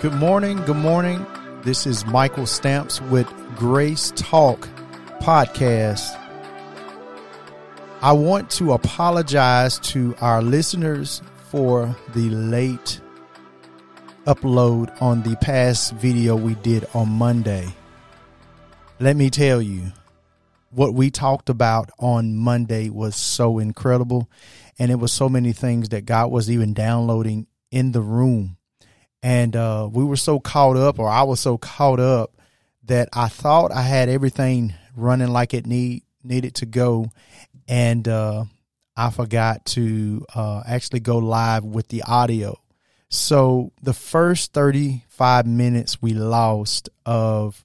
Good morning. Good morning. This is Michael Stamps with Grace Talk Podcast. I want to apologize to our listeners for the late upload on the past video we did on Monday. Let me tell you, what we talked about on Monday was so incredible. And it was so many things that God was even downloading in the room and uh, we were so caught up, or I was so caught up that I thought I had everything running like it need needed to go, and uh, I forgot to uh, actually go live with the audio. So the first thirty five minutes we lost of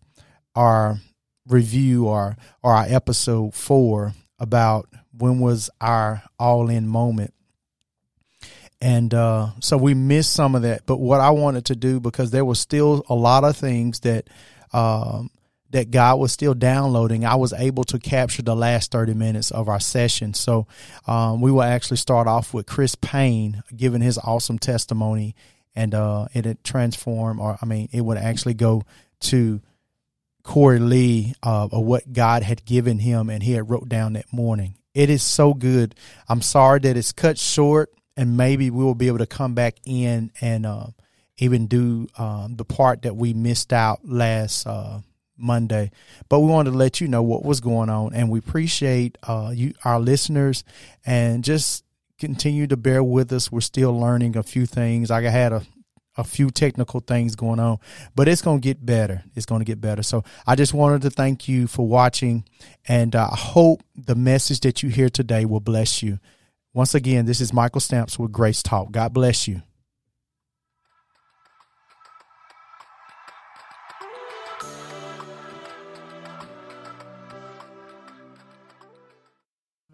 our review or or our episode four about when was our all in moment and uh, so we missed some of that. But what I wanted to do because there was still a lot of things that um, that God was still downloading, I was able to capture the last thirty minutes of our session. So um, we will actually start off with Chris Payne giving his awesome testimony, and uh, it transform, or I mean, it would actually go to Cory Lee uh, of what God had given him, and he had wrote down that morning. It is so good. I'm sorry that it's cut short and maybe we will be able to come back in and uh, even do um, the part that we missed out last uh, Monday. But we wanted to let you know what was going on, and we appreciate uh, you, our listeners, and just continue to bear with us. We're still learning a few things. I had a a few technical things going on, but it's going to get better. It's going to get better. So I just wanted to thank you for watching, and I hope the message that you hear today will bless you. Once again, this is Michael Stamps with Grace Talk. God bless you.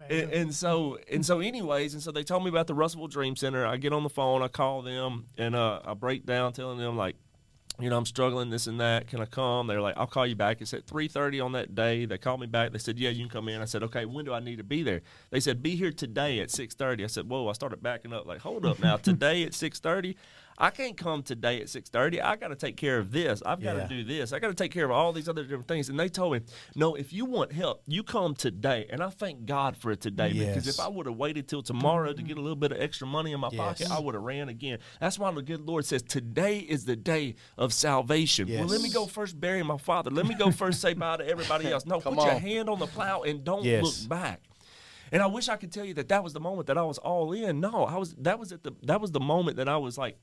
And, and, so and so anyways and so they told me about the russellville dream center i get on the phone i call them and uh, i break down telling them like you know, I'm struggling, this and that. Can I come? They're like, I'll call you back. It's at 3.30 on that day. They called me back. They said, yeah, you can come in. I said, okay, when do I need to be there? They said, be here today at 6.30. I said, whoa, I started backing up. Like, hold up now. today at 6.30? I can't come today at 6:30. I got to take care of this. I've got to yeah. do this. I got to take care of all these other different things. And they told me, "No, if you want help, you come today." And I thank God for it today yes. because if I would have waited till tomorrow to mm-hmm. get a little bit of extra money in my yes. pocket, I would have ran again. That's why the good Lord says, "Today is the day of salvation." Yes. Well, let me go first bury my father. Let me go first say bye to everybody else. No, put on. your hand on the plow and don't look back. And I wish I could tell you that that was the moment that I was all in. No, I was. That was at the. That was the moment that I was like,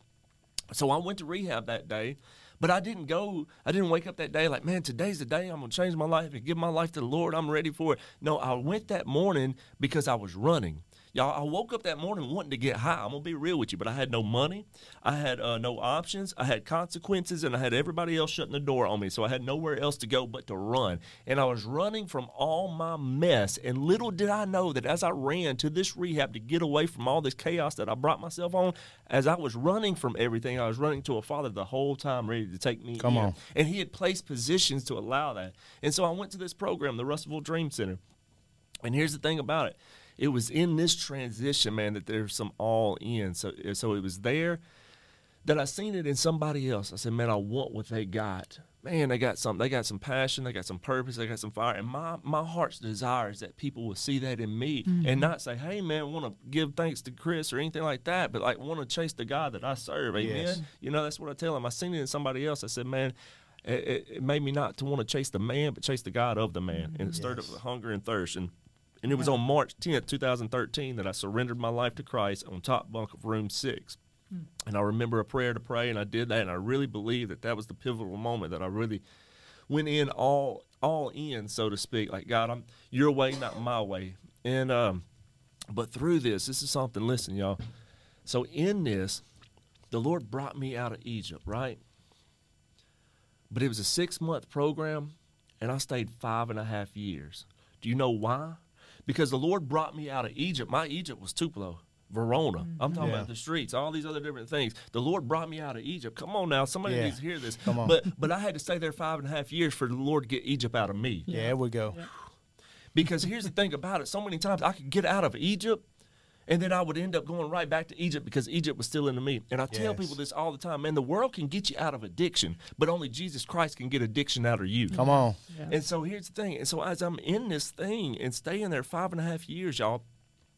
so I went to rehab that day, but I didn't go, I didn't wake up that day like, man, today's the day I'm going to change my life and give my life to the Lord. I'm ready for it. No, I went that morning because I was running. Y'all, I woke up that morning wanting to get high. I'm gonna be real with you, but I had no money, I had uh, no options, I had consequences, and I had everybody else shutting the door on me. So I had nowhere else to go but to run. And I was running from all my mess. And little did I know that as I ran to this rehab to get away from all this chaos that I brought myself on, as I was running from everything, I was running to a father the whole time ready to take me. Come in. on. And he had placed positions to allow that. And so I went to this program, the Russellville Dream Center. And here's the thing about it it was in this transition, man, that there's some all in. So so it was there that I seen it in somebody else. I said, man, I want what they got. Man, they got some. They got some passion. They got some purpose. They got some fire. And my my heart's desire is that people will see that in me mm-hmm. and not say, "Hey, man, want to give thanks to Chris or anything like that," but like want to chase the God that I serve. Amen. Yes. You know, that's what I tell them. I seen it in somebody else. I said, "Man, it, it, made me not to want to chase the man, but chase the God of the man, and it stirred yes. up hunger and thirst." And and it was on March 10th, 2013, that I surrendered my life to Christ on top bunk of room six. Hmm. And I remember a prayer to pray, and I did that, and I really believe that that was the pivotal moment that I really went in all all in, so to speak. Like God, I'm your way, not my way. And um, but through this, this is something. Listen, y'all. So in this, the Lord brought me out of Egypt, right? But it was a six month program, and I stayed five and a half years. Do you know why? Because the Lord brought me out of Egypt. My Egypt was Tupelo. Verona. Mm-hmm. I'm talking yeah. about the streets, all these other different things. The Lord brought me out of Egypt. Come on now, somebody yeah. needs to hear this. Come on. But but I had to stay there five and a half years for the Lord to get Egypt out of me. Yeah, we go. Because here's the thing about it: so many times I could get out of Egypt, And then I would end up going right back to Egypt because Egypt was still into me. And I tell Yes. people this all the time, man, the world can get you out of addiction, but only Jesus Christ can get addiction out of you. Come on. And so here's the thing. And so as I'm in this thing and staying there five and a half years, y'all,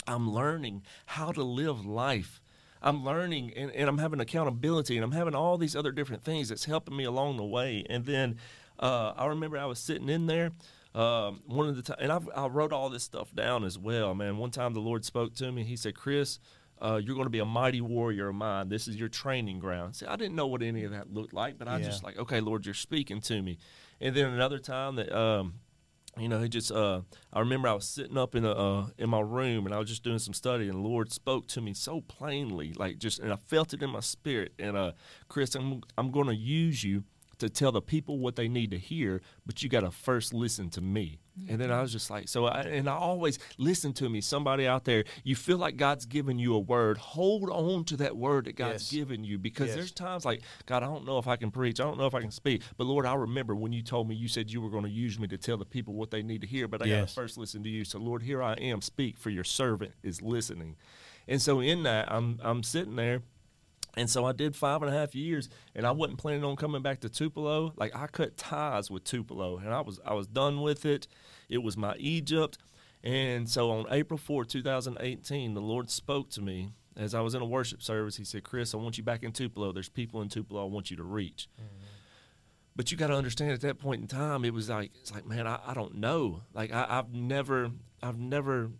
I'm learning how to live life. I'm learning and, and I'm having accountability and I'm having all these other different things that's helping me along the way. And then uh, I remember I was sitting in there. Um, one of the time, and I've, I wrote all this stuff down as well, man. One time the Lord spoke to me. He said, "Chris, uh, you're going to be a mighty warrior of mine. This is your training ground." See, I didn't know what any of that looked like, but I Yeah. just like, okay, Lord, you're speaking to me. And then another time that um, you know, he just uh I remember I was sitting up in a uh, in my room and I was just doing some study and the Lord spoke to me so plainly, like just and I felt it in my spirit. And uh Chris, I'm I'm gonna use you to tell the people what they need to hear, but you gotta first listen to me. And then I was just like, so I and I always listen to me. Somebody out there, you feel like God's given you a word. Hold on to that word that God's Yes. given you because Yes. there's times like, God, I don't know if I can preach. I don't know if I can speak. But Lord, I remember when you told me you said you were going to use me to tell the people what they need to hear, but I got to first listen to you. So Lord, here I am. Speak for your servant is listening. And so in that, I'm I'm sitting there. And so I did five and a half years, and I wasn't planning on coming back to Tupelo. Like I cut ties with Tupelo, and I was I was done with it. It was my Egypt, and so on April 4, 2018, the Lord spoke to me as I was in a worship service. He said, "Chris, I want you back in Tupelo. There's people in Tupelo I want you to reach." Mm-hmm. But you got to understand at that point in time, it was like it's like, man, I, I don't know. Like I, I've never I've never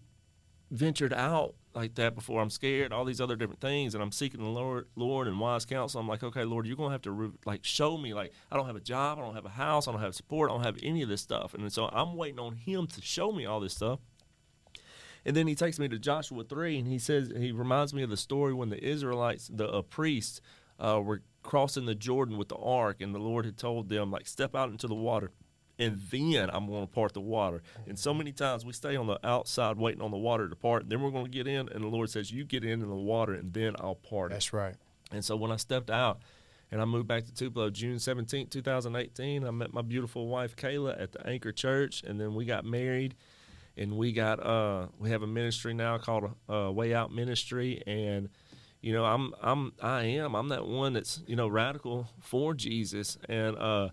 ventured out like that before. I'm scared, all these other different things, and I'm seeking the Lord, Lord and wise counsel. I'm like, okay, Lord, you're gonna have to re- like show me. Like, I don't have a job, I don't have a house, I don't have support, I don't have any of this stuff, and so I'm waiting on Him to show me all this stuff. And then he takes me to Joshua three, and he says he reminds me of the story when the Israelites, the uh, priests, uh, were crossing the Jordan with the ark, and the Lord had told them like, step out into the water and then I'm going to part the water. And so many times we stay on the outside waiting on the water to part, and then we're going to get in, and the Lord says, "You get in in the water, and then I'll part it." That's right. And so when I stepped out and I moved back to Tupelo June 17, 2018, I met my beautiful wife Kayla at the Anchor Church, and then we got married. And we got uh, we have a ministry now called uh, Way Out Ministry, and you know I'm I'm I am I'm that one that's you know radical for Jesus, and uh,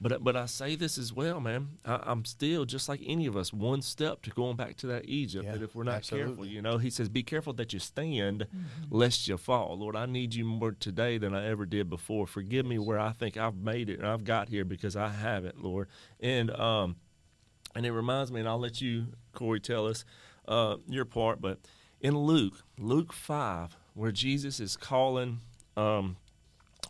but but I say this as well, man. I, I'm still just like any of us, one step to going back to that Egypt. Yeah, that if we're not careful, you know, He says, "Be careful that you stand, lest you fall." Lord, I need you more today than I ever did before. Forgive me where I think I've made it and I've got here because I haven't, Lord. And um, and it reminds me, and I'll let you, Cory, tell us uh, your part. But in Luke, Luke five, where Jesus is calling, um,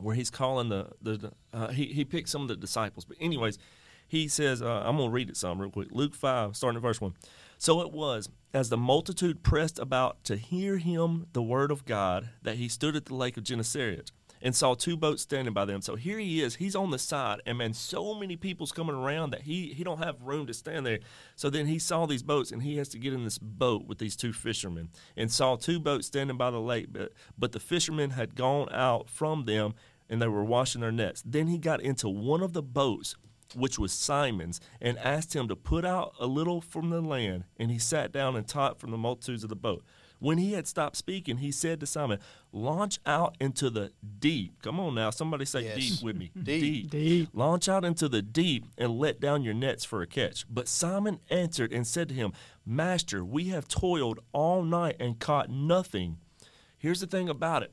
where he's calling the the uh, he he picked some of the disciples. But anyways, he says, uh, I'm gonna read it some real quick. Luke five, starting at verse one. So it was as the multitude pressed about to hear him the word of God that he stood at the lake of Gennesaret and saw two boats standing by them. So here he is, he's on the side, and man, so many people's coming around that he he don't have room to stand there. So then he saw these boats, and he has to get in this boat with these two fishermen, and saw two boats standing by the lake, but but the fishermen had gone out from them, and they were washing their nets. Then he got into one of the boats. Which was Simon's, and asked him to put out a little from the land. And he sat down and taught from the multitudes of the boat. When he had stopped speaking, he said to Simon, Launch out into the deep. Come on now, somebody say Yes. deep with me. Deep. Deep. Launch out into the deep and let down your nets for a catch. But Simon answered and said to him, Master, we have toiled all night and caught nothing. Here's the thing about it.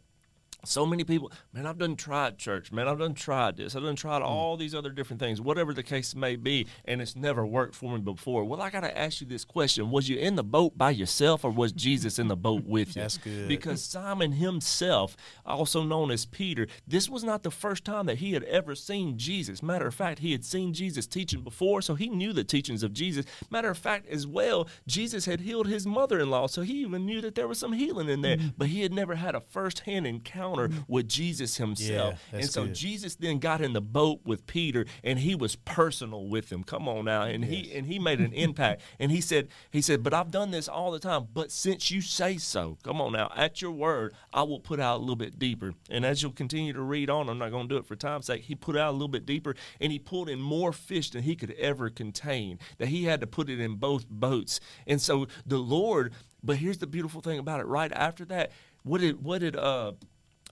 So many people, man, I've done tried church, man, I've done tried this, I've done tried hmm. all these other different things, whatever the case may be, and it's never worked for me before. Well, I got to ask you this question Was you in the boat by yourself or was Jesus in the boat with you? That's good. Because Simon himself, also known as Peter, this was not the first time that he had ever seen Jesus. Matter of fact, he had seen Jesus teaching before, so he knew the teachings of Jesus. Matter of fact, as well, Jesus had healed his mother in law, so he even knew that there was some healing in there, hmm. but he had never had a first hand encounter encounter with Jesus himself. Yeah, and so good. Jesus then got in the boat with Peter and he was personal with him. Come on now. And he and he made an impact. And he said, he said, But I've done this all the time. But since you say so, come on now, at your word, I will put out a little bit deeper. And as you'll continue to read on, I'm not going to do it for time's sake. He put out a little bit deeper and he pulled in more fish than he could ever contain. That he had to put it in both boats. And so the Lord, but here's the beautiful thing about it. Right after that, what did what did uh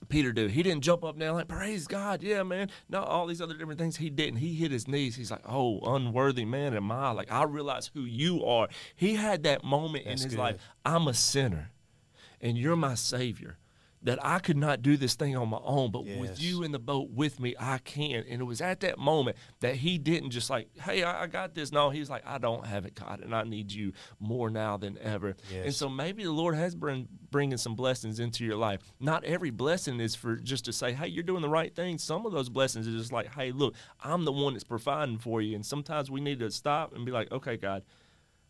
Peter do? He didn't jump up now like praise God, yeah, man. No, all these other different things he didn't. He hit his knees. He's like, oh, unworthy man am I? Like I realize who you are. He had that moment That's in his good. life. I'm a sinner, and you're my savior. That I could not do this thing on my own, but with you in the boat with me, I can. And it was at that moment that he didn't just like, hey, I, got this. No, he's like, I don't have it, God, and I need you more now than ever. And so maybe the Lord has been bringing some blessings into your life. Not every blessing is for just to say, hey, you're doing the right thing. Some of those blessings are just like, hey, look, I'm the one that's providing for you. And sometimes we need to stop and be like, okay, God,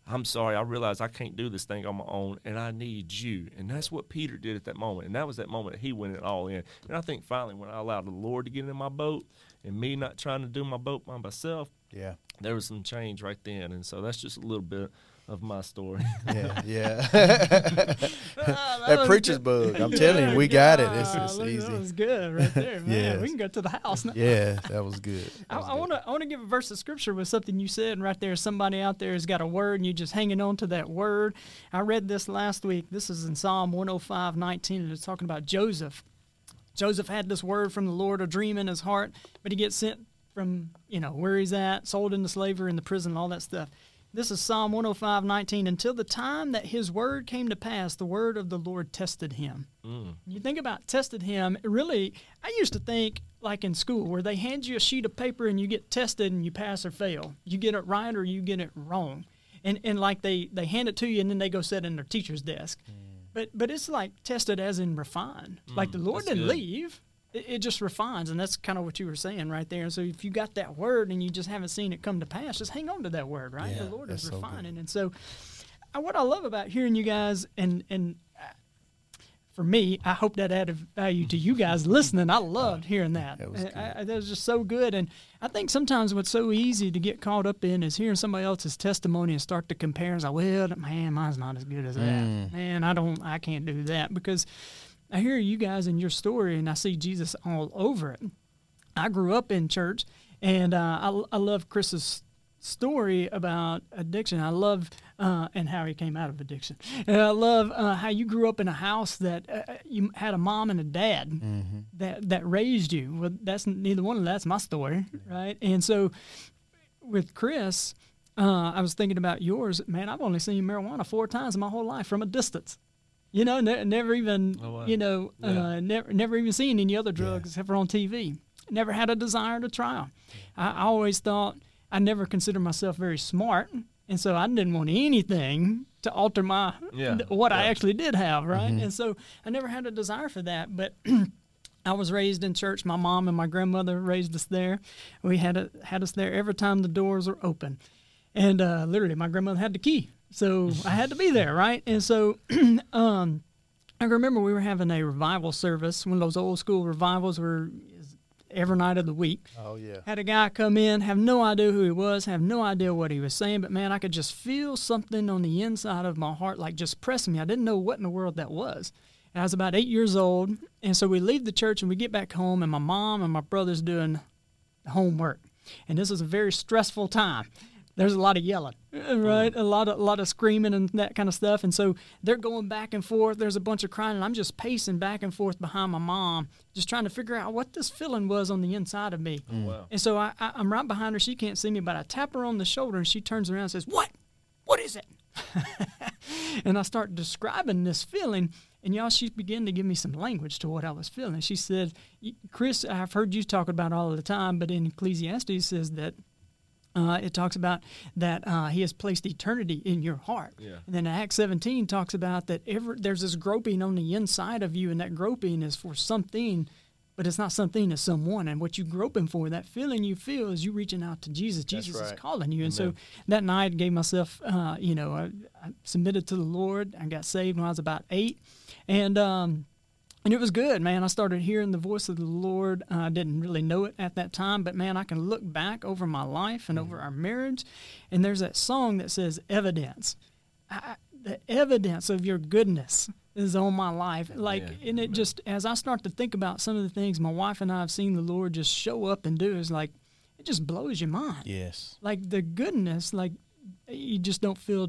I'm sorry. I realize I can't do this thing on my own, and I need you. And that's what Peter did at that moment. And that was that moment that he went it all in. And I think finally, when I allowed the Lord to get in my boat and me not trying to do my boat by myself, Yeah. there was some change right then. And so that's just a little bit of my story. Yeah, yeah. Ah, Ah, that preacher's good. bug. I'm telling you, we got it. It's, Ah, it's look, easy. That was good right there, man. Yes. We can go to the house now. Yeah, that was good. I, I want to I want to give a verse of scripture with something you said, and right there, somebody out there has got a word, and you're just hanging on to that word. I read this last week. This is in Psalm 105, 19, and it's talking about Joseph. Joseph had this word from the Lord, a dream in his heart, but he gets sent from you know where he's at, sold into slavery in the prison, all that stuff. This is Psalm 105, 19. Until the time that his word came to pass, the word of the Lord tested him. Mm. You think about tested him, it really, I used to think like in school where they hand you a sheet of paper and you get tested and you pass or fail. You get it right or you get it wrong. And, and like they, they hand it to you and then they go sit in their teacher's desk. Mm. But but it's like tested as in refined. Mm, like the Lord didn't good. leave. It, it just refines, and that's kind of what you were saying right there. And so, if you got that word and you just haven't seen it come to pass, just hang on to that word, right? Yeah, the Lord is that's so refining, and so uh, what I love about hearing you guys and and uh, for me, I hope that added value to you guys listening. I loved hearing that. That was I- I- that was just so good. And I think sometimes what's so easy to get caught up in is hearing somebody else's testimony and start to compare and say, well, man, mine's not as good as that. Mm. Man, I don't, I can't do that because I hear you guys in your story and I see Jesus all over it. I grew up in church, and uh, I, I love Chris's story about addiction. I love uh, and how he came out of addiction. And I love uh, how you grew up in a house that uh, you had a mom and a dad Mm-hmm. that that raised you. Well, that's neither one of that's my story, right? And so with Chris. Uh, I was thinking about yours, man. I've only seen marijuana four times in my whole life from a distance. You know, ne- never even, Oh, wow. you know, Yeah. uh, never, never even seen any other drugs except for on TV. Never had a desire to try 'em. I, I always thought I never considered myself very smart, and so I didn't want anything to alter my Yeah, what I actually did have, right? And so I never had a desire for that, but. I was raised in church. My mom and my grandmother raised us there. We had a, had us there every time the doors were open, and uh, literally, my grandmother had the key, so I had to be there, right? And so, um, I remember we were having a revival service, one of those old school revivals where every night of the week. Oh yeah. Had a guy come in, have no idea who he was, have no idea what he was saying, but man, I could just feel something on the inside of my heart, like just pressing me. I didn't know what in the world that was. And I was about eight years old, and so we leave the church and we get back home, and my mom and my brother's doing homework, and this is a very stressful time. There's a lot of yelling, right? A lot of a lot of screaming and that kind of stuff, and so they're going back and forth. There's a bunch of crying, and I'm just pacing back and forth behind my mom, just trying to figure out what this feeling was on the inside of me. Oh, wow. And so I, I, I'm right behind her. She can't see me, but I tap her on the shoulder, and she turns around and says, "What? What is it?" and I start describing this feeling, and y'all, she began to give me some language to what I was feeling. And she said, "Chris, I've heard you talk about it all the time, but in Ecclesiastes it says that." Uh, it talks about that uh, he has placed eternity in your heart. Yeah. And then Acts 17 talks about that every, there's this groping on the inside of you, and that groping is for something, but it's not something, it's someone. And what you're groping for, that feeling you feel, is you reaching out to Jesus. That's Jesus is calling you. And so that night, I gave myself, uh, you know, I, I submitted to the Lord. I got saved when I was about eight. And, um, and it was good, man. I started hearing the voice of the Lord. Uh, I didn't really know it at that time, but man, I can look back over my life and over our marriage, and there's that song that says "Evidence." I, the evidence of your goodness is on my life. Like, Yeah, and it just as I start to think about some of the things my wife and I have seen the Lord just show up and do, is like it just blows your mind. Yes. Like the goodness, like you just don't feel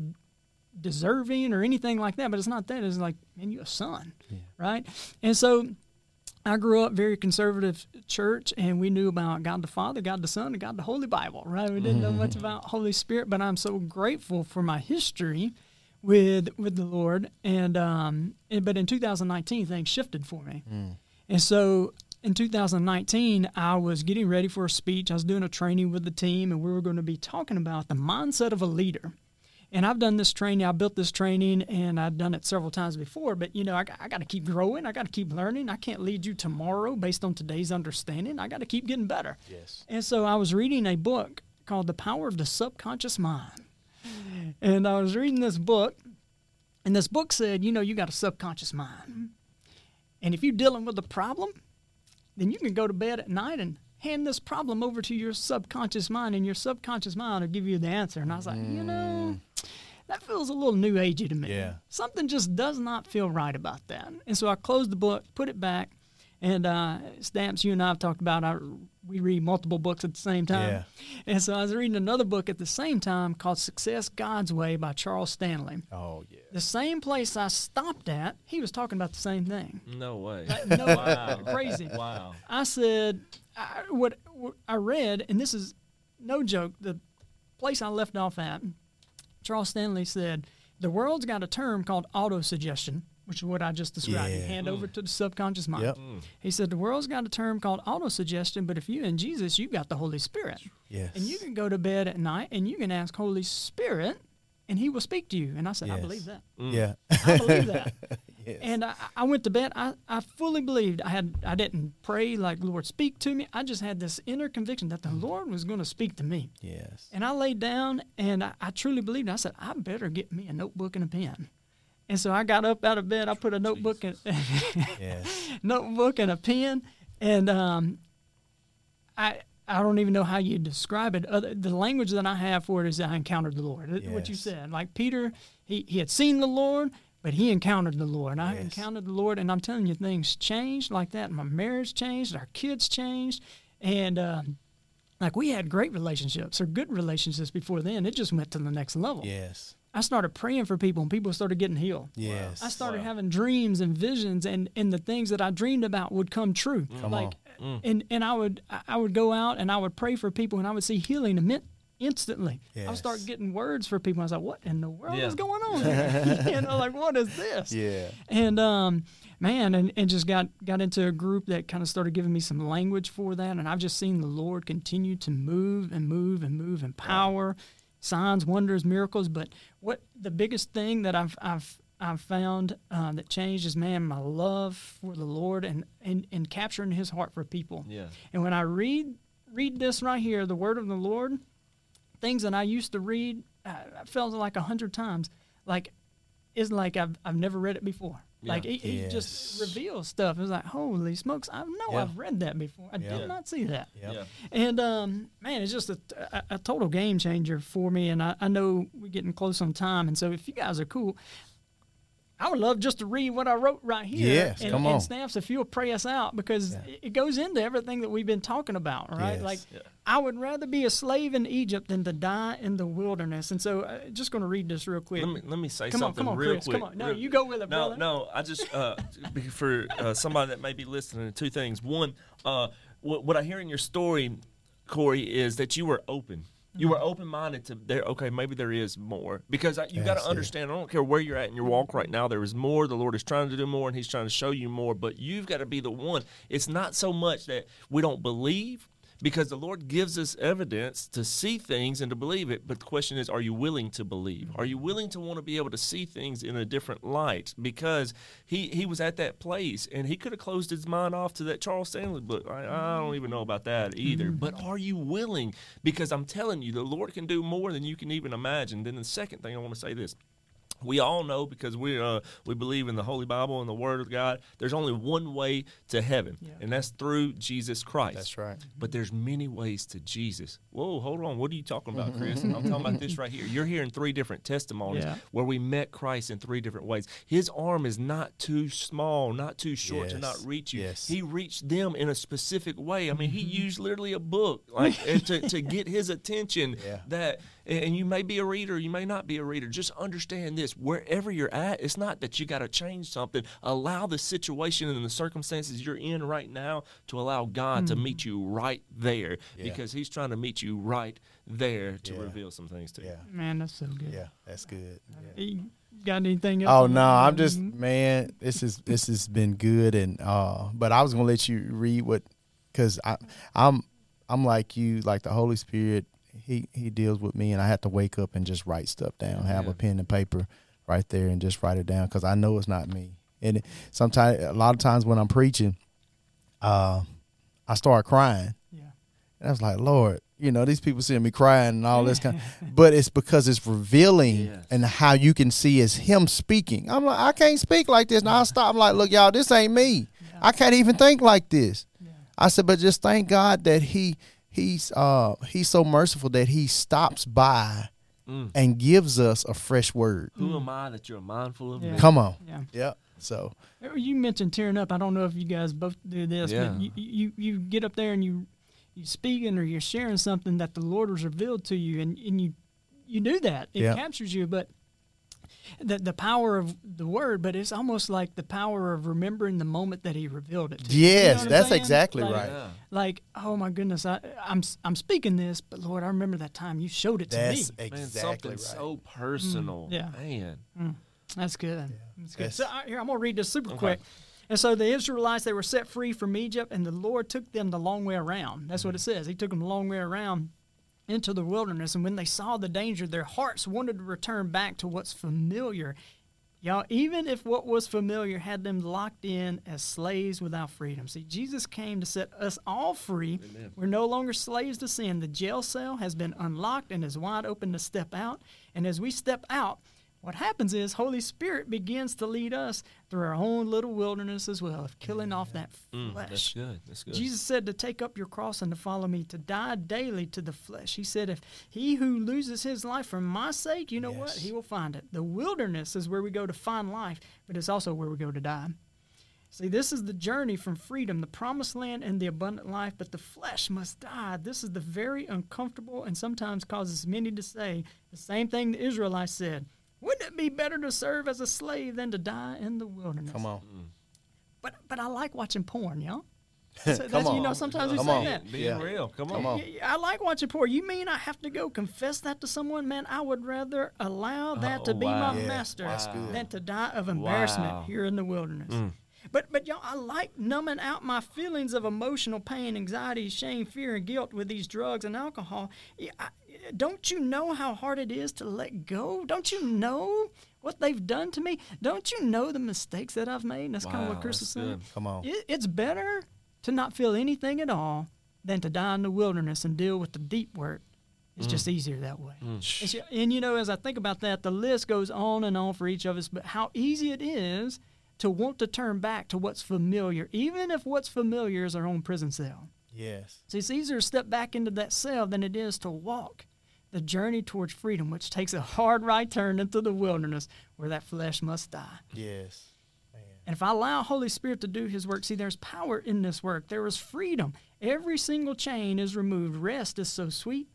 deserving or anything like that. But it's not that. It's like, man, you're a son, right? And so I grew up very conservative church, and we knew about God the Father, God the Son, and God the Holy Bible, right? We didn't know much about Holy Spirit, but I'm so grateful for my history with with the Lord. And um, and, but in 2019, things shifted for me, and so. In 2019, I was getting ready for a speech. I was doing a training with the team, and we were going to be talking about the mindset of a leader. And I've done this training, I built this training, and I've done it several times before. But, you know, I, got- I got to keep growing. I got to keep learning. I can't lead you tomorrow based on today's understanding. I got to keep getting better. Yes. And so I was reading a book called The Power of the Subconscious Mind. And I was reading this book, and this book said, you know, you got a subconscious mind. And if you're dealing with a problem, then you can go to bed at night and hand this problem over to your subconscious mind, and your subconscious mind will give you the answer. And I was like, you know, that feels a little new agey to me. Yeah. Something just does not feel right about that. And so I closed the book, put it back, and uh, Stamps, you and I have talked about I, we read multiple books at the same time. Yeah. And so I was reading another book at the same time called Success God's Way by Charles Stanley. Oh yeah. The same place I stopped at, he was talking about the same thing. No way. No, Wow. crazy. Wow. I said, I, what, what I read, and this is no joke, the place I left off at, Charles Stanley said, the world's got a term called autosuggestion, which is what I just described. You Yeah. hand over mm. to the subconscious mind. Yep. Mm. He said, the world's got a term called autosuggestion, but if you in Jesus, you've got the Holy Spirit. Yes. And you can go to bed at night and you can ask Holy Spirit, and He will speak to you. And I said, I believe that. Mm. Yeah. I believe that. yes. And I, I went to bed. I, I fully believed. I had I didn't pray like Lord speak to me. I just had this inner conviction that the Lord was going to speak to me. yes. And I laid down and I, I truly believed. I said I better get me a notebook and a pen. And so I got up out of bed. I put a notebook and Yes. notebook and a pen, and um, I I don't even know how you describe it. Other, the language that I have for it is I encountered the Lord. It- What you said, like Peter, he he had seen the Lord, but he encountered the Lord. I Yes. encountered the Lord, and I'm telling you, things changed like that. My marriage changed, our kids changed, and. Um, like we had great relationships or good relationships before then. It just went to the next level. Yes. I started praying for people and people started getting healed. Yes. I started Wow. having dreams and visions, and, and the things that I dreamed about would come true. Come like, Mm. and and I would I would go out and I would pray for people, and I would see healing imme- instantly. I would start getting words for people. I was like, "What in the world Yeah. is going on?" Here? you know, like what is this? Yeah. And um, man, and, and just got got into a group that kind of started giving me some language for that, and I've just seen the Lord continue to move and move and move in power, signs, wonders, miracles. But what the biggest thing that I've I've I've found uh, that changed is man my love for the Lord and, and and capturing His heart for people. Yeah. And when I read read this right here, the word of the Lord, things that I used to read, I, I felt like a hundred times, like it's like I've I've never read it before. Yeah. Like he, he just Yes. reveals stuff. It's like holy smokes! I know Yeah. I've read that before. I Yeah. did not see that. Yeah. And um, man, it's just a, a, a total game changer for me. And I, I know we're getting close on time. And so if you guys are cool, I would love just to read what I wrote right here. Yes, and, come and on. Stamps, if you'll pray us out, because Yeah. it- it goes into everything that we've been talking about, right? Yes. Like, Yeah. I would rather be a slave in Egypt than to die in the wilderness. And so, uh, just going to read this real quick. Let me let me say Come on, something come on, real Chris, quick. come on. No, Real- you go with it, no, brother. No, I just uh, for uh, somebody that may be listening. Two things. One, uh, what, what I hear in your story, Cory, is that you were open. You Mm-hmm. were open minded to there. Okay, maybe there is more because I, you got to it. understand. I don't care where you're at in your walk right now. There is more. The Lord is trying to do more, and He's trying to show you more. But you've got to be the one. It's not so much that we don't believe because the Lord gives us evidence to see things and to believe it. But the question is, are you willing to believe? Are you willing to want to be able to see things in a different light? Because he, he was at that place and he could have closed his mind off to that Charles Stanley book. I, I don't even know about that either. Mm-hmm. But are you willing? Because I'm telling you, the Lord can do more than you can even imagine. Then the second thing I want to say this we all know because we uh, we believe in the Holy Bible and the Word of God. There's only one way to heaven, Yeah. and that's through Jesus Christ. That's right. But there's many ways to Jesus. Whoa, hold on. What are you talking about, Chris? I'm talking about this right here. You're hearing three different testimonies Yeah. where we met Christ in three different ways. His arm is not too small, not too short to not reach you. Yes. He reached them in a specific way. I mean, he Mm-hmm. used literally a book like to, to get his attention. Yeah. That and you may be a reader, you may not be a reader. Just understand this: wherever you're at, it's not that you got to change something. Allow the situation and the circumstances you're in right now to allow God to meet you right there, Yeah. because He's trying to meet you right there to Yeah. reveal some things to you. Yeah. Man, that's so good. Yeah. That's good. Yeah. You got anything else? Oh no. I'm just Mhm. man. This is this has been good, and uh, but I was gonna let you read what, cause I I'm I'm like you, like the Holy Spirit. He he deals with me, and I have to wake up and just write stuff down. Have Yeah. a pen and paper right there, and just write it down, cause I know it's not me. And sometimes, a lot of times when I'm preaching, uh, I start crying. Yeah. And I was like, Lord, you know, these people seeing me crying and all this kind but it's because it's revealing Yes. and how you can see is him speaking. I'm like, I can't speak like this. Now I stop. I'm like, look, y'all, this ain't me. I can't even think like this. Yeah. I said, but just thank God that he he's uh he's so merciful that he stops by Mm. and gives us a fresh word. Who am I that you're mindful of Yeah. me? Come on. Yeah. Yeah. So You mentioned tearing up. I don't know if you guys both do this, Yeah. but you, you you get up there and you you speaking or you're sharing something that the Lord has revealed to you, and, and you you do that. It Yeah. captures you, but the the power of the word, but it's almost like the power of remembering the moment that He revealed it. to you. You know Yes, that's saying? exactly Like- right. Yeah. Like, oh my goodness, I, I'm I'm speaking this, but Lord, I remember that time you showed it to that's me. Man, exactly something right. so personal. Mm, yeah. Man. That's good. That's good. That's- So I, here, I'm gonna read this super Okay. quick. And so the Israelites they were set free from Egypt, and the Lord took them the long way around. That's what it says. He took them the long way around into the wilderness, and when they saw the danger, their hearts wanted to return back to what's familiar. Y'all, even if what was familiar had them locked in as slaves without freedom. See, Jesus came to set us all free. We're no longer slaves to sin. The jail cell has been unlocked and is wide open to step out. And as we step out, what happens is Holy Spirit begins to lead us through our own little wilderness as well of killing off that Mm, flesh. that's good. That's good. Jesus said to take up your cross and to follow me, to die daily to the flesh. He said, if he who loses his life for my sake, you know what? He will find it. The wilderness is where we go to find life, but it's also where we go to die. See, this is the journey from freedom, the promised land, and the abundant life, but the flesh must die. This is the very uncomfortable and sometimes causes many to say the same thing the Israelites said. Wouldn't it be better to serve as a slave than to die in the wilderness? Come on. But but I like watching porn, y'all. So Come that's, You know, sometimes we Come say on. that. Being Yeah. real. Come Come on. on. Yeah, yeah, I like watching porn. You mean I have to go confess that to someone? Man, I would rather allow that to Oh, be wow. my Yeah, master that's good. than to die of embarrassment Wow. here in the wilderness. Mm. But but y'all, I like numbing out my feelings of emotional pain, anxiety, shame, fear, and guilt with these drugs and alcohol. I, don't you know how hard it is to let go? Don't you know what they've done to me? Don't you know the mistakes that I've made? That's kind of what Chris is saying. good. Come on. It, it's better to not feel anything at all than to die in the wilderness and deal with the deep work. It's just mm. easier that way. Mm. Ju- and you know, as I think about that, the list goes on and on for each of us, but how easy it is to want to turn back to what's familiar, even if what's familiar is our own prison cell. Yes. See, it's easier to step back into that cell than it is to walk the journey towards freedom, which takes a hard right turn into the wilderness where that flesh must die. Yes. And if I allow Holy Spirit to do His work, see, there's power in this work. There is freedom. Every single chain is removed. Rest is so sweet.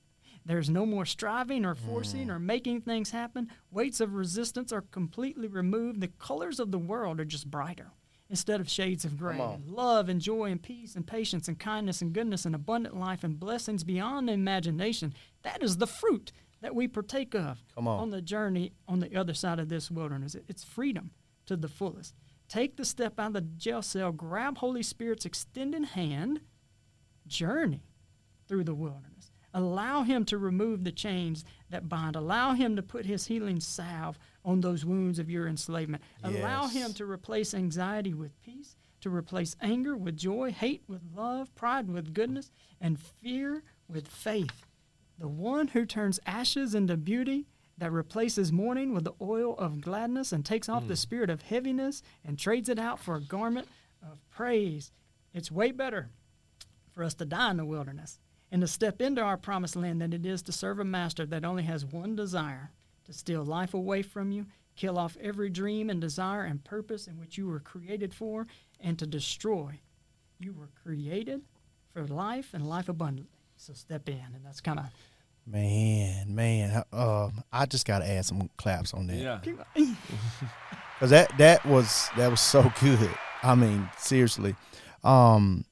There's no more striving or forcing mm. or making things happen. Weights of resistance are completely removed. The colors of the world are just brighter instead of shades of gray. Love and joy and peace and patience and kindness and goodness and abundant life and blessings beyond imagination. That is the fruit that we partake of Come on. the journey on the other side of this wilderness. It's freedom to the fullest. Take the step out of the jail cell, grab Holy Spirit's extended hand, journey through the wilderness. Allow Him to remove the chains that bind. Allow Him to put His healing salve on those wounds of your enslavement. Allow Him to replace anxiety with peace, to replace anger with joy, hate with love, pride with goodness, and fear with faith. The one who turns ashes into beauty, that replaces mourning with the oil of gladness and takes off the mm. spirit of heaviness and trades it out for a garment of praise. It's way better for us to die in the wilderness and to step into our promised land than it is to serve a master that only has one desire to steal life away from you, kill off every dream and desire and purpose in which you were created for, and to destroy. You were created for life and life abundantly. So step in, and that's kind of Man, man, um, I just got to add some claps on that Yeah. because that that was that was so good. I mean, seriously, um,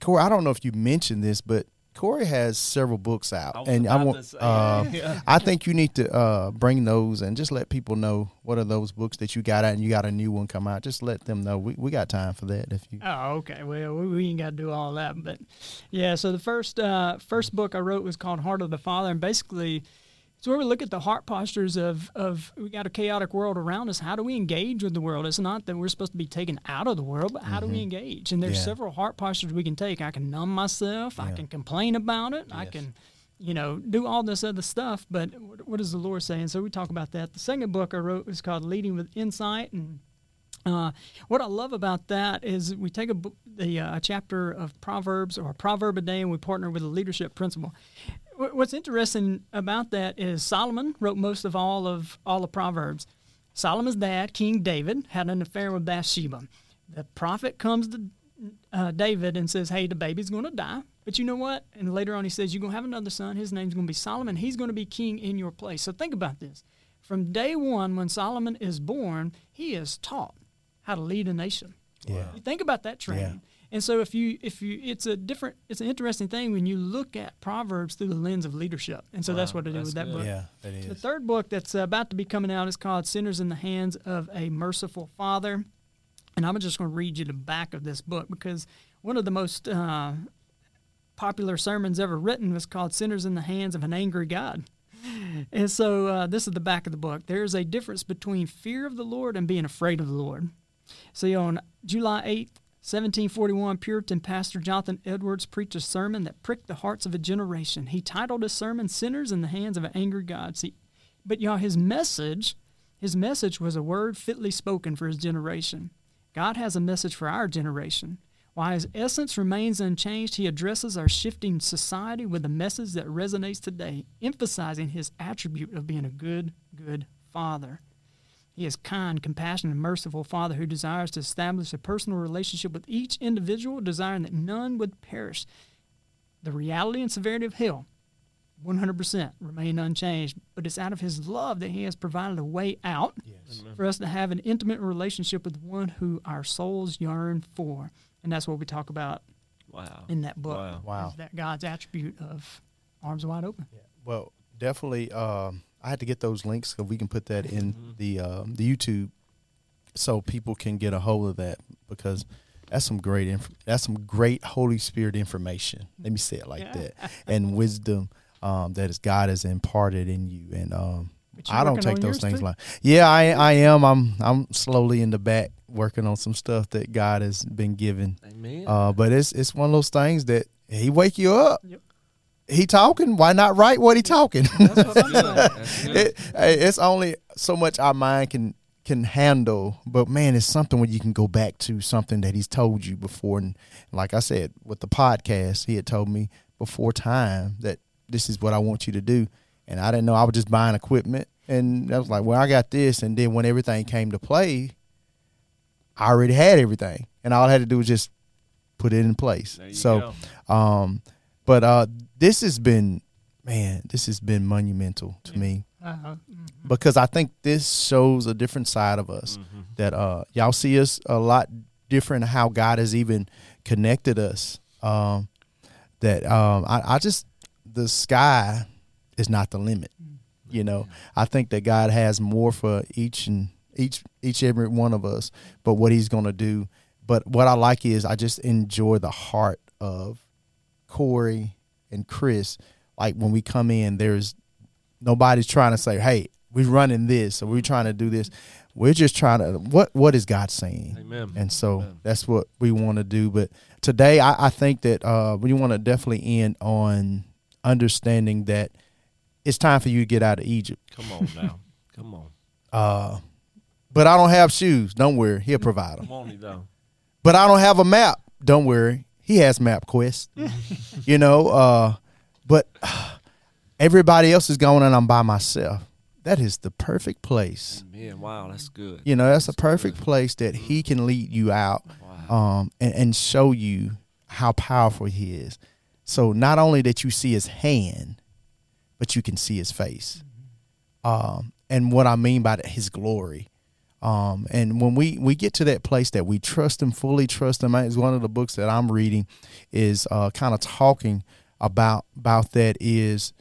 Cory. I don't know if you mentioned this, but Cory has several books out, I and I want. Uh, yeah. I think you need to uh, bring those and just let people know what are those books that you got out, and you got a new one come out. Just let them know we, we got time for that. If you, Oh, okay. Well, we, we ain't got to do all that, but yeah. So the first uh, first book I wrote was called Heart of the Father, and basically, it's when we look at the heart postures of of we got a chaotic world around us. How do we engage with the world? It's not that we're supposed to be taken out of the world, but how do we engage? And there's Yeah. several heart postures we can take. I can numb myself. I can complain about it. I can. You know, do all this other stuff, but what, what does the Lord say? And so we talk about that. The second book I wrote was called Leading with Insight, and uh, what I love about that is we take a, book, the, uh, a chapter of Proverbs or a proverb a day and we partner with a leadership principle. Wh- What's interesting about that is Solomon wrote most of all of all the Proverbs. Solomon's dad, King David, had an affair with Bathsheba. The prophet comes to uh, David and says, "Hey, the baby's going to die, but you know what?" And later on, he says, "You're going to have another son. His name's going to be Solomon. He's going to be king in your place." So think about this: from day one, when Solomon is born, he is taught how to lead a nation. yeah, You think about that training. And so if you if you it's a different it's an interesting thing when you look at Proverbs through the lens of leadership. And so that's what I do with that good. book. yeah, that The third book that's about to be coming out is called Sinners in the Hands of a Merciful Father. And I'm just going to read you the back of this book because one of the most uh, popular sermons ever written was called Sinners in the Hands of an Angry God. And so uh, this is the back of the book. There is a difference between fear of the Lord and being afraid of the Lord. See, on July 8th, 1741, Puritan pastor Jonathan Edwards preached a sermon that pricked the hearts of a generation. He titled his sermon "Sinners in the Hands of an Angry God." See, but y'all, his message, his message was a word fitly spoken for his generation. God has a message for our generation. While his essence remains unchanged, he addresses our shifting society with a message that resonates today, emphasizing his attribute of being a good, good father. He is kind, compassionate, and merciful Father who desires to establish a personal relationship with each individual, desiring that none would perish. The reality and severity of hell, 100%, remain unchanged, but it's out of His love that He has provided a way out Yes. for us to have an intimate relationship with one who our souls yearn for. And that's what we talk about Wow. in that book. Wow. Wow. is that God's attribute of arms wide open. Well, definitely. Um, I had to get those links so we can put that in the um, the YouTube, so people can get a hold of that because that's some great inf- that's some great Holy Spirit information. Let me say it like Yeah. that, and wisdom um, that is God has imparted in you. And um, I don't take those things too? like yeah, I I am. I'm I'm slowly in the back working on some stuff that God has been given. Amen. Uh, but it's it's one of those things that He wake you up. Yep. He talking. Why not write what he talking? That's what I'm Good. saying. That's good. it, it's only so much our mind can can handle. But man, it's something when you can go back to something that he's told you before. And like I said, with the podcast, he had told me before time that this is what I want you to do. And I didn't know I was just buying equipment. And I was like, well, I got this. And then when everything came to play, I already had everything. And all I had to do was just put it in place. There you so, go. um, but uh, this has been, man, this has been monumental to Yeah. me Uh-huh. because I think this shows a different side of us Mhm. that uh, y'all see us a lot different how God has even connected us. Um, that um, I, I just the sky is not the limit. You know, I think that God has more for each and each each every one of us, but what He's going to do. But what I like is I just enjoy the heart of Cory and Chris. Like when we come in, there's nobody's trying to say, "Hey, we're running this," or we're trying to do this. We're just trying to what What is God saying? Amen. And so Amen. that's what we want to do. But today, I, I think that uh, we want to definitely end on understanding that it's time for you to get out of Egypt. Come on now. Come on. Uh, but I don't have shoes. Don't worry, he'll provide them. Come on, know. But I don't have a map. Don't worry, he has MapQuest. you know, uh, but everybody else is going and I'm by myself. That is the perfect place. Man, wow, that's good. You know, that's a perfect place that he can lead you out Wow. um, and, and show you how powerful he is. So not only that you see his hand, but you can see his face. Um, and what I mean by that, his glory. Um, and when we, we get to that place that we trust him, fully trust him, it's one of the books that I'm reading is uh, kind of talking about about that is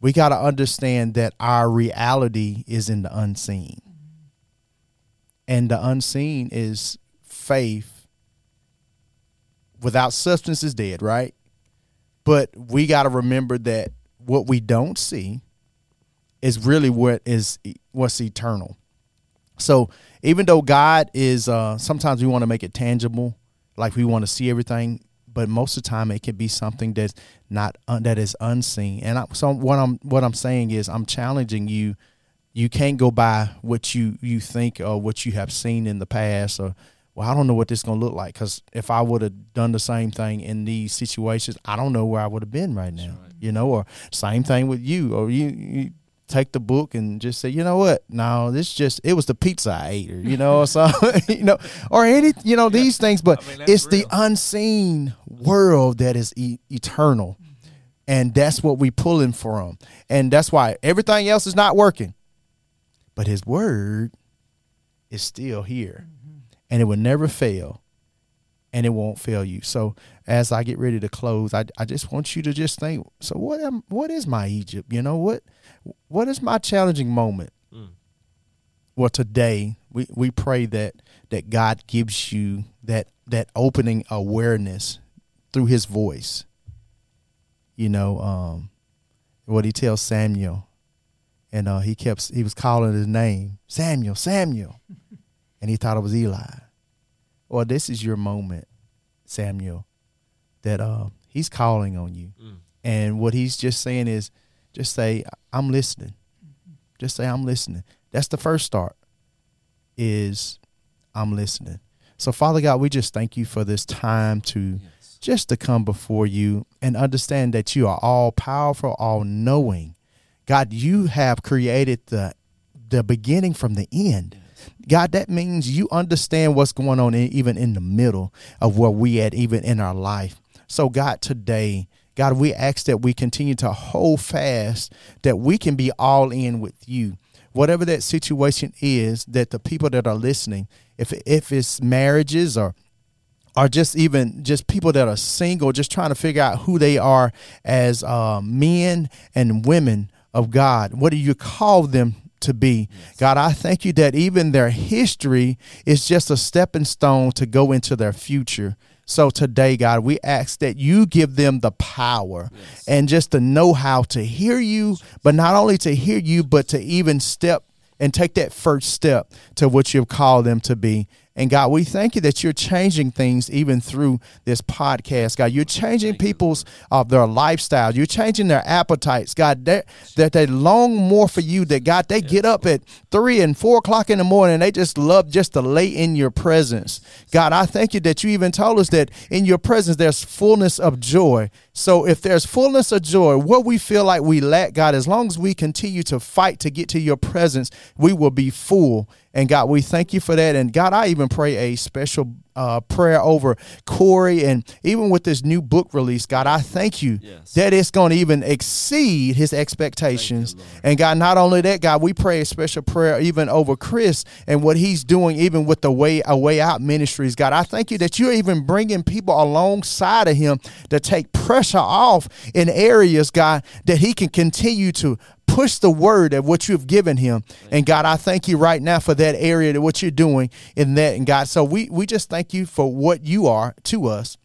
we got to understand that our reality is in the unseen. And the unseen is faith without substance is dead, right? But we got to remember that what we don't see is really what is what's eternal. So even though God is, uh, sometimes we want to make it tangible, like we want to see everything, but most of the time it can be something that's not un, that is unseen. And I, so what I'm what I'm saying is I'm challenging you. You can't go by what you you think or what you have seen in the past or well I don't know what this is going to look like because if I would have done the same thing in these situations I don't know where I would have been right now. You know, or same thing with you or you. you take the book and just say, you know what? No, this just it was the pizza I ate, or you know, so you know, or any, you know, these things. But I mean, it's the unseen world that is e- eternal, and that's what we pulling from, and that's why everything else is not working, but His word is still here, mm-hmm. and it will never fail, and it won't fail you. So as I get ready to close, I I just want you to just think. So what am what is my Egypt? You know what what is my challenging moment? Mm. Well, today we, we pray that that God gives you that that opening awareness through His voice. You know, um, what He tells Samuel, and uh, he kept he was calling his name Samuel, Samuel, and he thought it was Eli. Well, this is your moment, Samuel, that uh, He's calling on you, Mm. and what He's just saying is, just say, "I'm listening." Just say, "I'm listening." That's the first start. Is I'm listening. So, Father God, we just thank you for this time to Yes. just to come before you and understand that you are all powerful, all knowing. God, you have created the the beginning from the end. God, that means you understand what's going on in, even in the middle of where we at, even in our life. So, God, today, God, we ask that we continue to hold fast, that we can be all in with you. Whatever that situation is, that the people that are listening, if if it's marriages or or just even just people that are single, just trying to figure out who they are as uh, men and women of God. What do you call them to be? God, I thank you that even their history is just a stepping stone to go into their future. So today, God, we ask that you give them the power and just the know how to hear you, but not only to hear you, but to even step and take that first step to what you've called them to be. And God, we thank you that you're changing things even through this podcast. God, you're changing people's of their lifestyle. You're changing their appetites. God, that that they long more for you. That God, they get up at three and four o'clock in the morning. And they just love just to lay in your presence. God, I thank you that you even told us that in your presence there's fullness of joy. So if there's fullness of joy, what we feel like we lack, God, as long as we continue to fight to get to your presence, we will be full. And God, we thank you for that. And God, I even pray a special uh, prayer over Cory and even with this new book release, God, I thank you Yes. that it's going to even exceed his expectations. Lord. and God, not only that, God, we pray a special prayer even over Chris and what he's doing, even with the way a way out ministries. God, I thank you that you're even bringing people alongside of him to take pressure off in areas, God, that he can continue to push the word of what you've given him. And God, I thank you right now for that area that what you're doing in that. And God, so we we just thank you for what you are to us.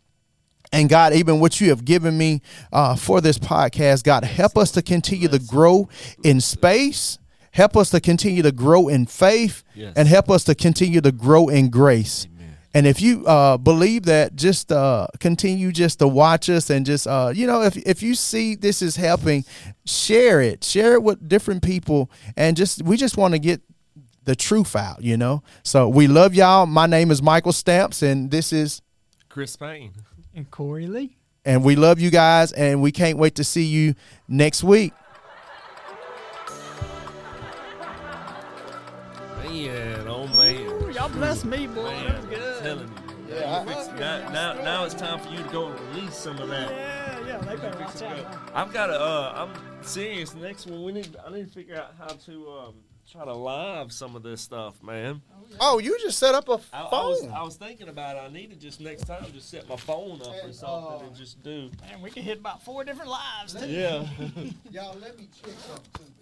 And God, even what you have given me uh, for this podcast, God, help us to continue to grow in space. Help us to continue to grow in faith Yes. and help us to continue to grow in grace. Amen. And if you uh, believe that, just uh, continue just to watch us and just uh, you know if if you see this is helping, share it, share it with different people, and just we just want to get the truth out, you know. So we love y'all. My name is Michael Stamps, and this is Chris Payne. And Cory Lee. and we love you guys, and we can't wait to see you next week. Man, oh man. Ooh, y'all bless me, boy. Man, you. now, now, now it's time for you to go and release some of that. Yeah, yeah, they better watch out. I've got to. Uh, I'm serious. Next one, we need. I need to figure out how to um, try to live some of this stuff, man. Oh, you just set up a phone. was, I was thinking about it. I need to just next time just set my phone up or something uh, and just do. Man, we can hit about four different lives, too. Yeah. Y'all, let me check something.